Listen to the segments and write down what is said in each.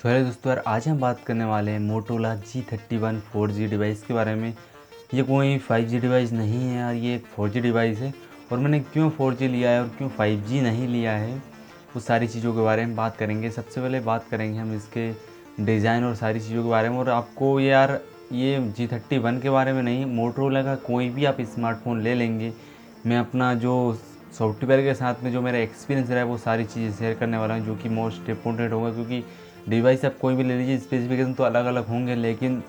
तो हेलो दोस्तों, यार, आज हम बात करने वाले हैं Motorola G thirty one four G device के बारे में। ये कोई फाइव जी डिवाइस नहीं है यार, ये एक फोर जी डिवाइस है। और मैंने क्यों फोर जी लिया है और क्यों फाइव जी नहीं लिया है, उस सारी चीज़ों के बारे में बात करेंगे। सबसे पहले बात करेंगे हम इसके डिज़ाइन और सारी चीज़ों के बारे में। और आपको यार, ये जी थर्टी वन के बारे में नहीं मोटरोला का कोई भी आप स्मार्टफ़ोन ले लेंगे। मैं अपना जो सॉफ्टवेयर के साथ में जो मेरा एक्सपीरियंस रहा है, वो सारी चीज़ें शेयर करने वाला हूँ, जो कि मोस्ट इम्पोर्टेंट होगा। क्योंकि डिवाइस आप कोई भी ले लीजिए स्पेसिफिकेशन तो अलग अलग होंगे, लेकिन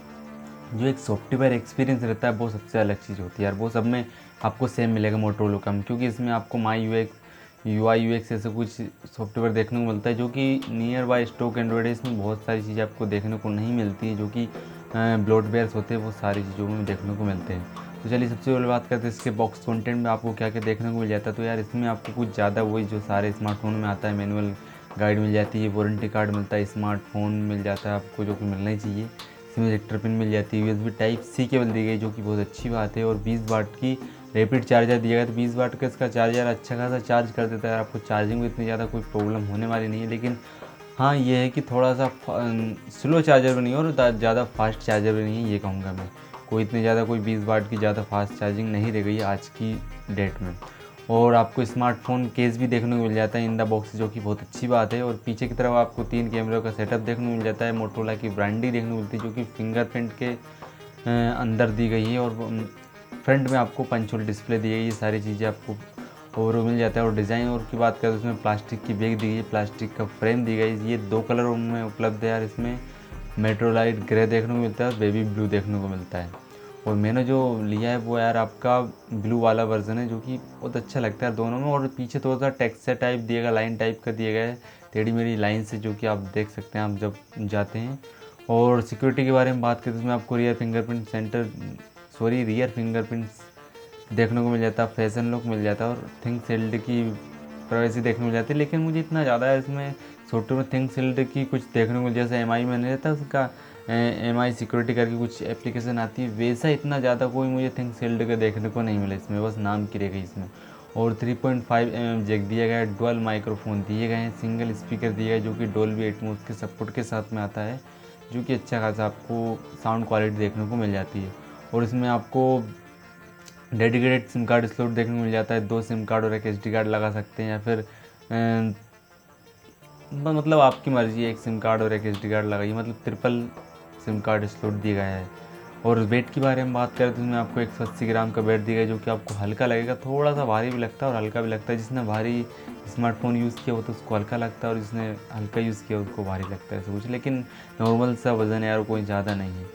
जो एक सॉफ्टवेयर एक्सपीरियंस रहता है, वो सबसे अलग चीज़ होती है। यार, वो सब में आपको सेम मिलेगा मोटरोलो का। क्योंकि इसमें आपको My U X U I U X ऐसे कुछ सॉफ्टवेयर देखने को मिलता है, जो कि नियर बाय स्टॉक एंड्रॉइड है। इसमें बहुत सारी चीज़ें आपको देखने को नहीं मिलती है, जो कि ब्लोडवेयर्स होते हैं, वो सारी चीज़ों में देखने को मिलते हैं। तो चलिए, सबसे पहले बात करते हैं इसके बॉक्स कंटेंट में आपको क्या क्या देखने को मिल जाता है। तो यार, इसमें आपको कुछ ज़्यादा वही जो सारे स्मार्टफ़ोन में आता है मैनुअल गाइड मिल जाती है, वारंटी कार्ड मिलता है, स्मार्टफ़ोन मिल जाता है आपको, जो कि मिलना ही चाहिए। इसमें इलेक्ट्र पिन मिल जाती है यूएसबी टाइप सी केबल दी गई, जो कि बहुत अच्छी बात है, और 20 वाट की रैपिड चार्जर दिया गया। तो 20 वाट का इसका चार्जर अच्छा खासा चार्ज कर देता है, आपको चार्जिंग में इतनी ज़्यादा कोई प्रॉब्लम होने वाली नहीं है। लेकिन हाँ ये है कि थोड़ा सा स्लो चार्जर भी नहीं और ज़्यादा फास्ट चार्जर भी नहीं है, ये कहूँगा मैं। कोई इतनी ज़्यादा, कोई बीस वाट की ज़्यादा फास्ट चार्जिंग नहीं रह गई आज की डेट में। और आपको स्मार्टफ़ोन केस भी देखने को मिल जाता है इन द बॉक्स, जो कि बहुत अच्छी बात है। और पीछे की तरफ़ आपको तीन कैमरों का सेटअप देखने को मिल जाता है मोटोला की ब्रांडी देखने को मिलती है, जो कि फिंगरप्रिंट के अंदर दी गई है। और फ्रंट में आपको पंचोल डिस्प्ले दी गई ये सारी चीज़ें आपको और मिल जाता है। और डिज़ाइन और की बात करें तो उसमें प्लास्टिक की बैग दी गई है प्लास्टिक का फ्रेम दी गई ये दो कलर में उपलब्ध है यार, इसमें मेट्रोलाइट ग्रे देखने को मिलता है और बेबी ब्लू देखने को मिलता है। और मैंने जो लिया है वो यार आपका ब्लू वाला वर्जन है, जो कि बहुत अच्छा लगता है दोनों में। और पीछे थोड़ा सा टेक्सचर टाइप दिएगा लाइन टाइप का दिया गया है। टेढ़ी मेरी लाइन से, जो कि आप देख सकते हैं, आप जब जाते हैं। और सिक्योरिटी के बारे में बात करें तो उसमें आपको rear fingerprint centre sorry rear fingerprint देखने को मिल जाता है फ़ैशन लुक मिल जाता है और थिंक सेल्ड की प्राइवेसी देखने को मिल जाती है। लेकिन मुझे इतना ज़्यादा है इसमें सॉफ्टवेयर में थिंक सेल्ड की कुछ देखने को जैसे एम आई में नहीं रहता उसका एम आई सिक्योरिटी करके कुछ एप्लीकेशन आती है। वैसा इतना ज़्यादा कोई मुझे थिंक सेल्ड का देखने को नहीं मिला इसमें। बस नाम की रह गई इसमें। और 3.5 पॉइंट mm जैक दिया गया है डुअल माइक्रोफोन दिए गए हैं सिंगल स्पीकर दिया गया जो कि डोल्बी एटमोस के सपोर्ट के साथ में आता है, जो कि अच्छा खासा आपको साउंड क्वालिटी देखने को मिल जाती है। और इसमें आपको डेडिकेटेड सिम कार्ड स्लोट देखने को मिल जाता है, दो सिम कार्ड और एक एच कार्ड लगा सकते हैं, या फिर मतलब आपकी मर्ज़ी है एक सिम कार्ड और एक एच कार्ड लगाइए। मतलब ट्रिपल सिम कार्ड स्लोट दिया गया है। और वेट के बारे में बात करें तो इसमें आपको एक सौ अस्सी ग्राम का वेट दिया गया जो कि आपको हल्का लगेगा। थोड़ा सा भारी भी लगता है और हल्का भी लगता है। जिसने भारी स्मार्टफ़ोन यूज़ किया हो तो उसको हल्का लगता है और जिसने हल्का यूज़ किया उसको भारी लगता है, ऐसा कुछ। लेकिन नॉर्मल सा वज़न यार, कोई ज़्यादा नहीं है।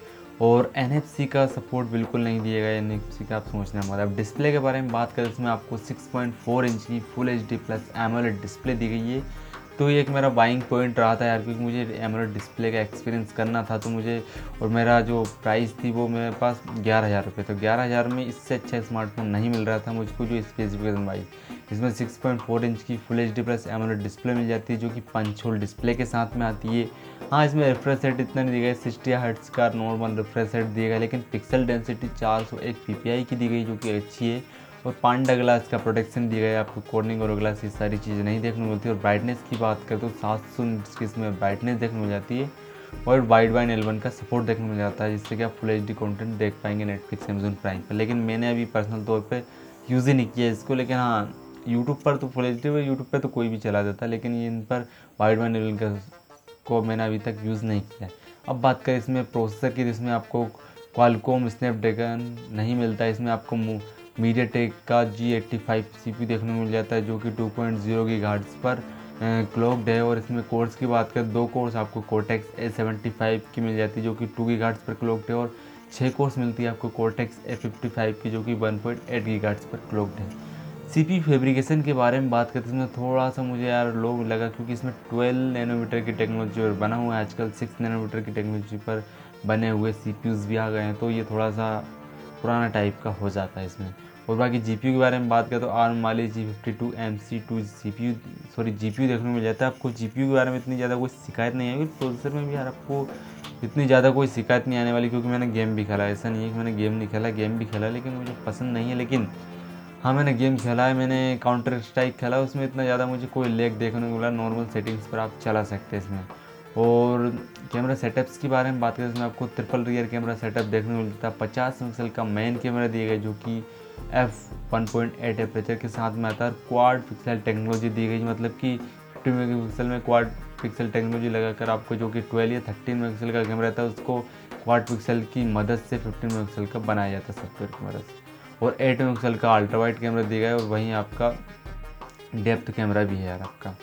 और एनएफसी का सपोर्ट बिल्कुल नहीं दिया गया एन का आप सोचना हमारा। अब डिस्प्ले के बारे में बात करें तो इसमें आपको 6.4 इंच की full H D plus AMOLED display दी गई है। तो ये एक मेरा बाइंग पॉइंट रहा था यार, क्योंकि मुझे एमोलेड डिस्प्ले का एक्सपीरियंस करना था तो मुझे और मेरा जो प्राइस थी वो मेरे पास ग्यारह हज़ार रुपये तो ग्यारह हज़ार में इससे अच्छा स्मार्टफ़ोन नहीं मिल रहा था मुझको जो स्पेसिफिकेशन वाइज इसमें सिक्स पॉइंट फोर इंच की full H D plus AMOLED display मिल जाती है, जो कि पंच होल डिस्प्ले के साथ में आती है। हाँ इसमें रिफ्रेश रेट इतना नहीं दिया गया सिक्सटी हर्ट्स का नॉर्मल रिफ्रेश रेट दिया गया, लेकिन पिक्सल डेंसिटी चार सौ एक पी की दी गई, जो कि अच्छी है। और पांडा ग्लास का प्रोटेक्शन दिया गया आपको कोर्निंग और ग्लास ये सारी चीज़ें नहीं देखने को मिलती। और ब्राइटनेस की बात करें तो सात सौ इसमें ब्राइटनेस देखने मिल जाती है और वाइड वाइन एलेवन का सपोर्ट देखने मिल जाता है, जिससे कि आप फुल एच डी कॉन्टेंट देख पाएँगे नेटफ्लिक्स अमेजोन प्राइम पर। लेकिन मैंने अभी पर्सनल तौर पर यूज़ ही नहीं किया इसको। लेकिन हाँ यूट्यूब पर तो फुल एच डी यूट्यूब पर तो कोई भी चला जाता है। लेकिन इन पर वाइड वाइन एलेवन का को मैंने अभी तक यूज़ नहीं किया अब बात करें इसमें प्रोसेसर की, जिसमें आपको क्वालकॉम स्नैपड्रैगन नहीं मिलता, इसमें आपको मीडिया टेक का G eighty five C P देखने को मिल जाता है, जो कि टू पॉइंट ज़ीरो की घाट्स पर क्लॉकड है। और इसमें कोर्स की बात करें, दो कोर्स आपको कोटेक्स ए सेवेंटी फाइव की मिल जाती है, जो कि टू की घाट्स पर क्लॉकड है। और छः कोर्स मिलती है आपको कोटेक्स ए फिफ्टी फाइव की, जो कि वन पॉइंट एट की घाट्स पर क्लॉकड है। सी पी फेब्रिकेशन के बारे में बात करते इसमें थोड़ा सा मुझे यार लो लगा, क्योंकि इसमें ट्वेल्व नैनोमीटर की टेक्नोलॉजी और बना हुआ है। आजकल सिक्स नैनोमीटर की टेक्नोलॉजी पर बने हुए सी पी भी आ गए हैं तो ये थोड़ा सा पुराना टाइप का हो जाता है इसमें। और बाकी जी के बारे में बात करें तो आर्म वाले G fifty two M C two G P U sorry G P U देखने को मिल जाता है। आपको जी पी यू के बारे में इतनी ज़्यादा कोई शिकायत नहीं आएगी। प्रोसेसर में भी यार आपको इतनी ज़्यादा कोई शिकायत नहीं आने वाली क्योंकि मैंने गेम भी खेला ऐसा नहीं है कि मैंने गेम नहीं खेला गेम भी खेला, लेकिन मुझे पसंद नहीं है। लेकिन हाँ मैंने गेम खेला है, मैंने काउंटर स्ट्राइक खेला उसमें इतना ज़्यादा मुझे कोई लेग देखने को मिला। नॉर्मल सेटिंग्स पर आप चला सकते हैं इसमें। और कैमरा सेटअप्स के बारे में बात करें इसमें आपको ट्रिपल रियर कैमरा सेटअप देखने को मिलता है। पचास पिक्सल का मेन कैमरा दिया गया जो कि F one point eight aperture के साथ में आता है क्वाड पिक्सल टेक्नोलॉजी दी गई मतलब कि फिफ्टी मेगा पिक्सल में क्वाड पिक्सल टेक्नोलॉजी लगाकर आपको जो कि ट्वेल्व या थर्टीन मेगा पिक्सल का कैमरा रहता है, उसको क्वाड पिक्सल की मदद से फिफ्टीन मेगा पिक्सल का बनाया जाता है सॉफ्टवेयर की मदद से। और एट मेगा पिक्सल का अल्ट्रा वाइट कैमरा दिया गया है और वहीं आपका डेप्थ कैमरा भी है यार आपका।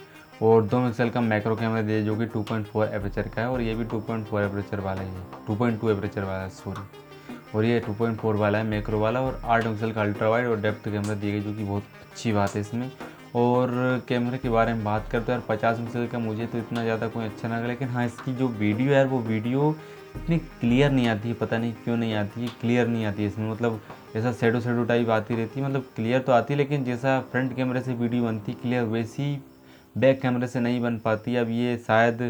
और दो पिक्सल का मैक्रो कैमरा दिया जो कि 2.4 एपरेचर का है, और ये भी 2.4 एपरेचर वाला ही है। 2.2 एपरेचर वाला है सॉरी और ये 2.4 वाला है, मैक्रो वाला, और आठ पिक्सल का अल्ट्रा वाइड और डेप्थ कैमरा दिए गए, जो कि बहुत अच्छी बात है इसमें। और कैमरे के बारे में बात करते हैं यार पचास पिक्सल का मुझे तो इतना ज़्यादा कोई अच्छा ना लगा, लेकिन हाँ इसकी जो वीडियो है वो वीडियो इतनी क्लियर नहीं आती है, पता नहीं क्यों नहीं आती है क्लियर नहीं आती है इसमें। मतलब जैसा सेडो सेडो टाइप आती रहती है मतलब क्लियर तो आती है, लेकिन जैसा फ्रंट कैमरे से वीडियो बनती क्लियर वैसी बैक कैमरे से नहीं बन पाती। अब ये शायद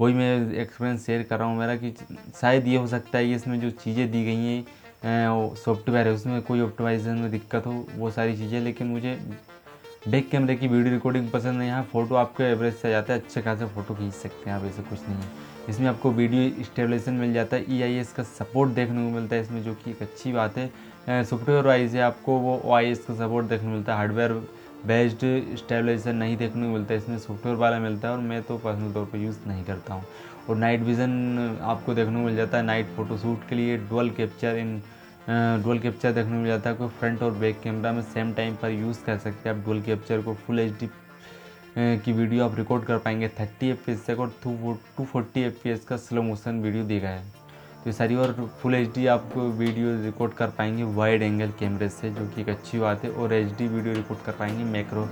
वही मैं एक्सपीरियंस शेयर कर रहा हूँ मेरा कि शायद ये हो सकता है कि इसमें जो चीज़ें दी गई हैं सॉफ्टवेयर है, उसमें कोई ऑप्टिमाइजेशन में दिक्कत हो, वो सारी चीज़ें। लेकिन मुझे बैक कैमरे की वीडियो रिकॉर्डिंग पसंद है। यहाँ फ़ोटो आपके एवरेज से आ जाता है, अच्छे खासे फ़ोटो खींच सकते हैं आप, ऐसे कुछ नहीं है। इसमें आपको वीडियो स्टेबलेशन मिल जाता है ई e का सपोर्ट देखने को मिलता है इसमें, जो कि एक अच्छी बात है। सॉफ्टवेयर वाइज है आपको वो ओआईएस का सपोर्ट देखने को मिलता है हार्डवेयर बेस्ड स्टेबलाइजर नहीं देखने को मिलता है, इसमें सॉफ्टवेयर वाला मिलता है और मैं तो पर्सनल तौर पर यूज़ नहीं करता हूँ। और नाइट विज़न आपको देखने को मिल जाता है नाइट फ़ोटोशूट के लिए dual capture in dual capture देखने को मिल जाता है, कोई फ्रंट और बैक कैमरा में सेम टाइम पर यूज़ कर सकते हैं आप डुअल कैप्चर को फुल एचडी की वीडियो आप रिकॉर्ड कर पाएँगे। थर्टी एफ़ पी तक और टू फोर्टी एफ़ का स्लो मोशन वीडियो देगा है। तो सारी और फुल एचडी आपको वीडियो रिकॉर्ड कर पाएँगे वाइड एंगल कैमरे से, जो कि एक अच्छी बात है, और एचडी वीडियो रिकॉर्ड कर पाएँगे मैक्रो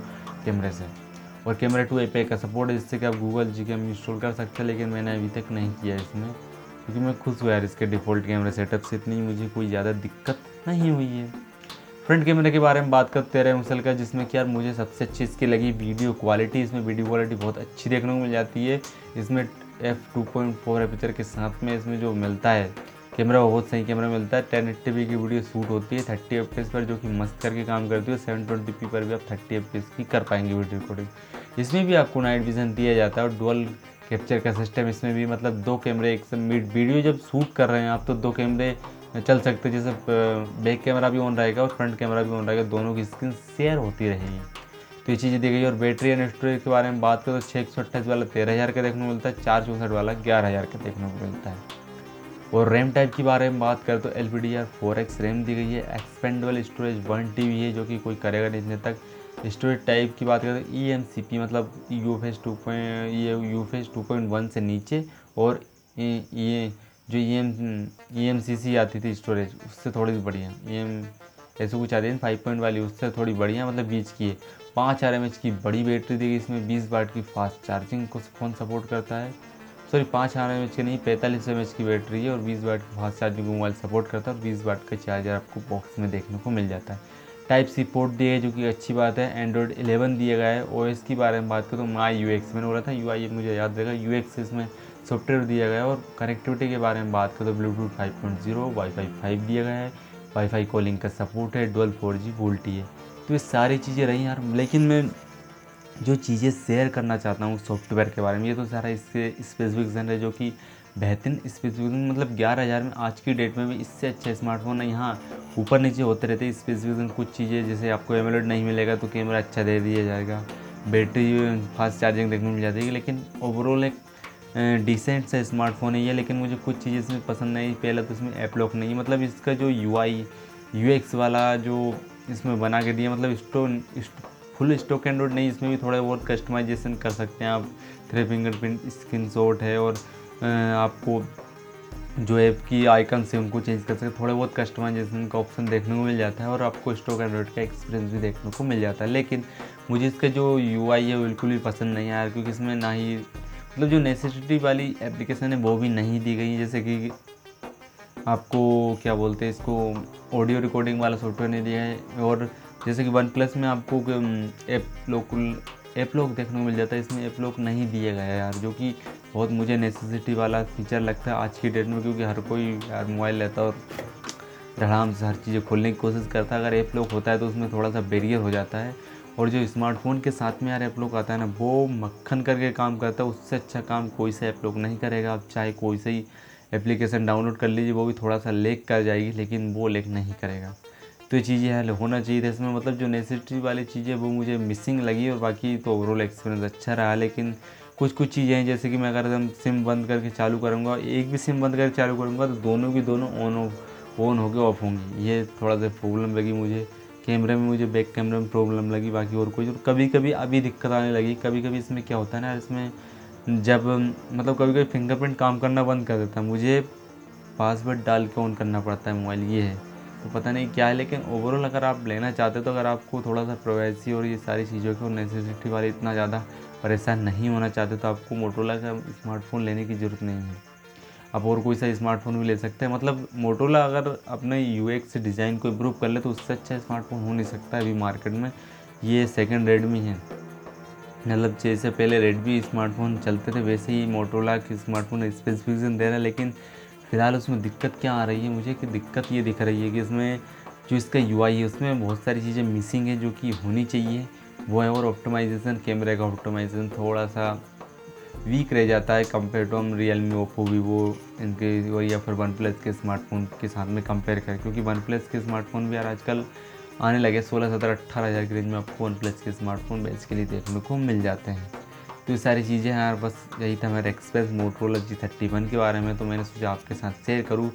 कैमरे से। और कैमरा टू ए का सपोर्ट है, जिससे कि आप गूगल जी कैम इंस्टॉल कर सकते हैं, लेकिन मैंने अभी तक नहीं किया इसमें, क्योंकि मैं खुश हुआ यार इसके डिफ़ॉल्ट कैमरे सेटअप से, इतनी मुझे कोई ज़्यादा दिक्कत नहीं हुई है। फ्रंट कैमरे के बारे में बात करते रहे मुसल का, जिसमें कि यार मुझे सबसे अच्छी इसकी लगी वीडियो क्वालिटी इसमें वीडियो क्वालिटी बहुत अच्छी देखने को मिल जाती है। इसमें F two point four aperture के साथ में इसमें जो मिलता है कैमरा बहुत सही कैमरा मिलता है। टेन एट्टी पी की वीडियो शूट होती है थर्टी एफ़ पर, जो कि मस्त करके काम करती है। सेवन ट्वेंटी पी पर भी आप थर्टी एफ़ पी की कर पाएँगे वीडियो रिकॉर्डिंग इसमें भी आपको नाइट विजन दिया जाता है और डुअल कैप्चर का सिस्टम इसमें भी मतलब दो कैमरे एक वीडियो जब शूट कर रहे हैं आप तो दो कैमरे चल सकते हैं। जैसे बैक कैमरा भी ऑन रहेगा और फ्रंट कैमरा भी ऑन रहेगा। दोनों की स्क्रीन शेयर होती रहेगी। तो ये चीज़ें दी गई और बैटरी एंड स्टोरेज के बारे में बात करें तो छः एक सौ अट्ठाईस वाला, तेरह हज़ार का देखने को मिलता है, चार चौंसठ वाला, ग्यारह हज़ार का देखने को मिलता है। और रैम टाइप के बारे में बात करें तो L P D R four X RAM दी गई है, expandable storage one T B है जो कि कोई करेगा नहीं इतने तक। स्टोरेज टाइप की बात करें तो ई एम सी पी मतलब यू फेस टू पॉइंट ये UFS two point one से नीचे और ये जो ई एम ई एम सी सी आती थी स्टोरेज, उससे थोड़ी सी बढ़िया ई एम ऐसे कुछ है फाइव पॉइंट वाली, उससे थोड़ी बढ़िया मतलब बीच की है। पाँच आर की बड़ी बैटरी देगी, इसमें बीस वाट की फास्ट चार्जिंग को फ़ोन सपोर्ट करता है। सॉरी पाँच आर एम की नहीं, पैंतालीस एम की बैटरी है और बीस वाट की फास्ट चार्जिंग को मोबाइल सपोर्ट करता है और बीस वाट का चार्जर आपको बॉक्स में देखने को मिल जाता है। टाइप सी पोर्ट दिए जो कि अच्छी बात है। एंड्रॉयड एलेवन दिया गया है। ओ की बारे में बात करूँ तो माई यू एक्स मैंने बोला था। यू आई मुझे याद रहेगा। यू एक्स इसमें सॉफ्टवेयर दिया गया है और कनेक्टिविटी के बारे में बात करें तो Bluetooth five point zero WiFi five दिया गया है। वाईफाई कॉलिंग का सपोर्ट है डुअल फोर जी वोल्टी है तो ये सारी चीज़ें रही यार। लेकिन मैं जो चीज़ें शेयर करना चाहता हूँ सॉफ्टवेयर के बारे में, ये तो सारा इससे स्पेसिफिकेशन है जो कि बेहतरीन स्पेसिफिकेशन मतलब ग्यारह हज़ार में आज की डेट में भी इससे अच्छा स्मार्टफ़ोन है। यहाँ ऊपर नीचे होते रहते हैं स्पेसिफिकेशन कुछ चीज़ें, जैसे आपको एमोलेड नहीं मिलेगा तो कैमरा अच्छा दे दिया जाएगा। बैटरी फास्ट चार्जिंग देखने मिल जाती है, लेकिन ओवरऑल एक डिसेंट सा स्मार्टफ़ोन है ये, लेकिन मुझे कुछ चीज़ें इसमें पसंद नहीं, पहले तो इसमें ऐप लॉक नहीं है। मतलब इसका जो यू आई यू एक्स वाला जो इसमें बना के दिया मतलब स्टो फुल स्टॉक एंड्रॉइड नहीं, इसमें भी थोड़ा बहुत कस्टमाइजेशन कर सकते हैं आप। थ्री फिंगरप्रिंट स्क्रीन शॉट है और आपको जो ऐप की आइकन से उनको चेंज कर सकते हैं। थोड़े बहुत कस्टमाइजेशन का ऑप्शन देखने को मिल जाता है और आपको स्टॉक एंड्रॉइड का एक्सपीरियंस भी देखने को मिल जाता है। लेकिन मुझे इसका जो यूआई है बिल्कुल भी पसंद नहीं आया, क्योंकि इसमें ना ही मतलब जो नेसेसिटी वाली एप्लीकेशन है, वो भी नहीं दी गई जैसे कि आपको क्या बोलते हैं इसको ऑडियो रिकॉर्डिंग वाला सॉफ्टवेयर नहीं दिया है, और जैसे कि वन प्लस में आपको ऐप लोक ऐप लॉक देखने को मिल जाता है, इसमें ऐप लॉक नहीं दिया गया यार, जो कि बहुत मुझे नेसेसिटी वाला फीचर लगता है आज की डेट में, क्योंकि हर कोई यार मोबाइल लेता है और धड़ाम से हर चीज़ें खोलने की कोशिश करता है। अगर ऐप लॉक होता है तो उसमें थोड़ा सा बैरियर हो जाता है। और जो स्मार्टफ़ोन के साथ में यार ऐप लोग आता है ना, वो मक्खन करके काम करता है, उससे अच्छा काम कोई सा ऐप लोग नहीं करेगा। आप चाहे कोई सा ही एप्लीकेशन डाउनलोड कर लीजिए, वो भी थोड़ा सा लेक कर जाएगी, लेकिन वो लेक नहीं करेगा। तो ये चीज़ें है होना चाहिए था इसमें मतलब जो नेसेसिटी वाली चीज़ें वो मुझे मिसिंग लगी और बाकी तो ओवरऑल एक्सपीरियंस अच्छा रहा, लेकिन कुछ कुछ चीज़ें हैं, जैसे कि मैं अगर हम सिम बंद करके चालू करूँगा, एक भी सिम बंद करके चालू करूँगा तो दोनों की दोनों ऑन ऑफ़ ऑन होकर ऑफ़ होंगी। ये थोड़ा सा प्रॉब्लम लगी मुझे। कैमरे में मुझे बैक कैमरे में प्रॉब्लम लगी, बाकी और कोई कभी कभी अभी दिक्कत आने लगी कभी कभी इसमें क्या होता है ना इसमें जब मतलब कभी कभी फिंगरप्रिंट काम करना बंद कर देता है, मुझे पासवर्ड डाल के ऑन करना पड़ता है मोबाइल ये है। तो पता नहीं क्या है, लेकिन ओवरऑल अगर आप लेना चाहते हो तो अगर आपको थोड़ा सा प्राइवेसी और ये सारी चीज़ों की और नेसेसिटी वाले इतना ज़्यादा परेशान नहीं होना चाहते तो आपको मोटोला का स्मार्टफ़ोन लेने की ज़रूरत नहीं है। आप और कोई सा स्मार्टफ़ोन भी ले सकते हैं। मतलब मोटोला अगर अपने यू डिज़ाइन को इम्प्रूव कर ले तो उससे अच्छा स्मार्टफ़ोन हो नहीं सकता अभी मार्केट में। ये सेकेंड रेडमी है। मतलब जैसे पहले रेडमी स्मार्टफ़ोन चलते थे, वैसे ही मोटोला के स्मार्टफ़ोन स्पेसिफिकेशन दे रहा है। लेकिन फ़िलहाल उसमें दिक्कत क्या आ रही है? मुझे कि दिक्कत ये दिख रही है कि इसमें जो इसका यूआई है, उसमें बहुत सारी चीज़ें मिसिंग है जो कि होनी चाहिए। वो है और ऑप्टिमाइजेशन कैमरे का ऑप्टिमाइजेशन थोड़ा सा वीक रह जाता है कंपेयर टू हम रियल मी ओप्पो वीवो इनके और या फिर वन प्लस के स्मार्टफ़ोन के साथ में कंपेयर करें, क्योंकि वन प्लस के स्मार्टफ़ोन भी यार आजकल आने लगे सोलह, सत्रह, अट्ठारह हज़ार के रेंज में आपको वन प्लस के स्मार्टफ़ोन बेसिकली देखने को मिल जाते हैं। तो ये सारी चीज़ें हैं यार, बस यही था मेरा express Motorola G thirty one के बारे में तो मैंने सोचा आपके साथ शेयर करूँ।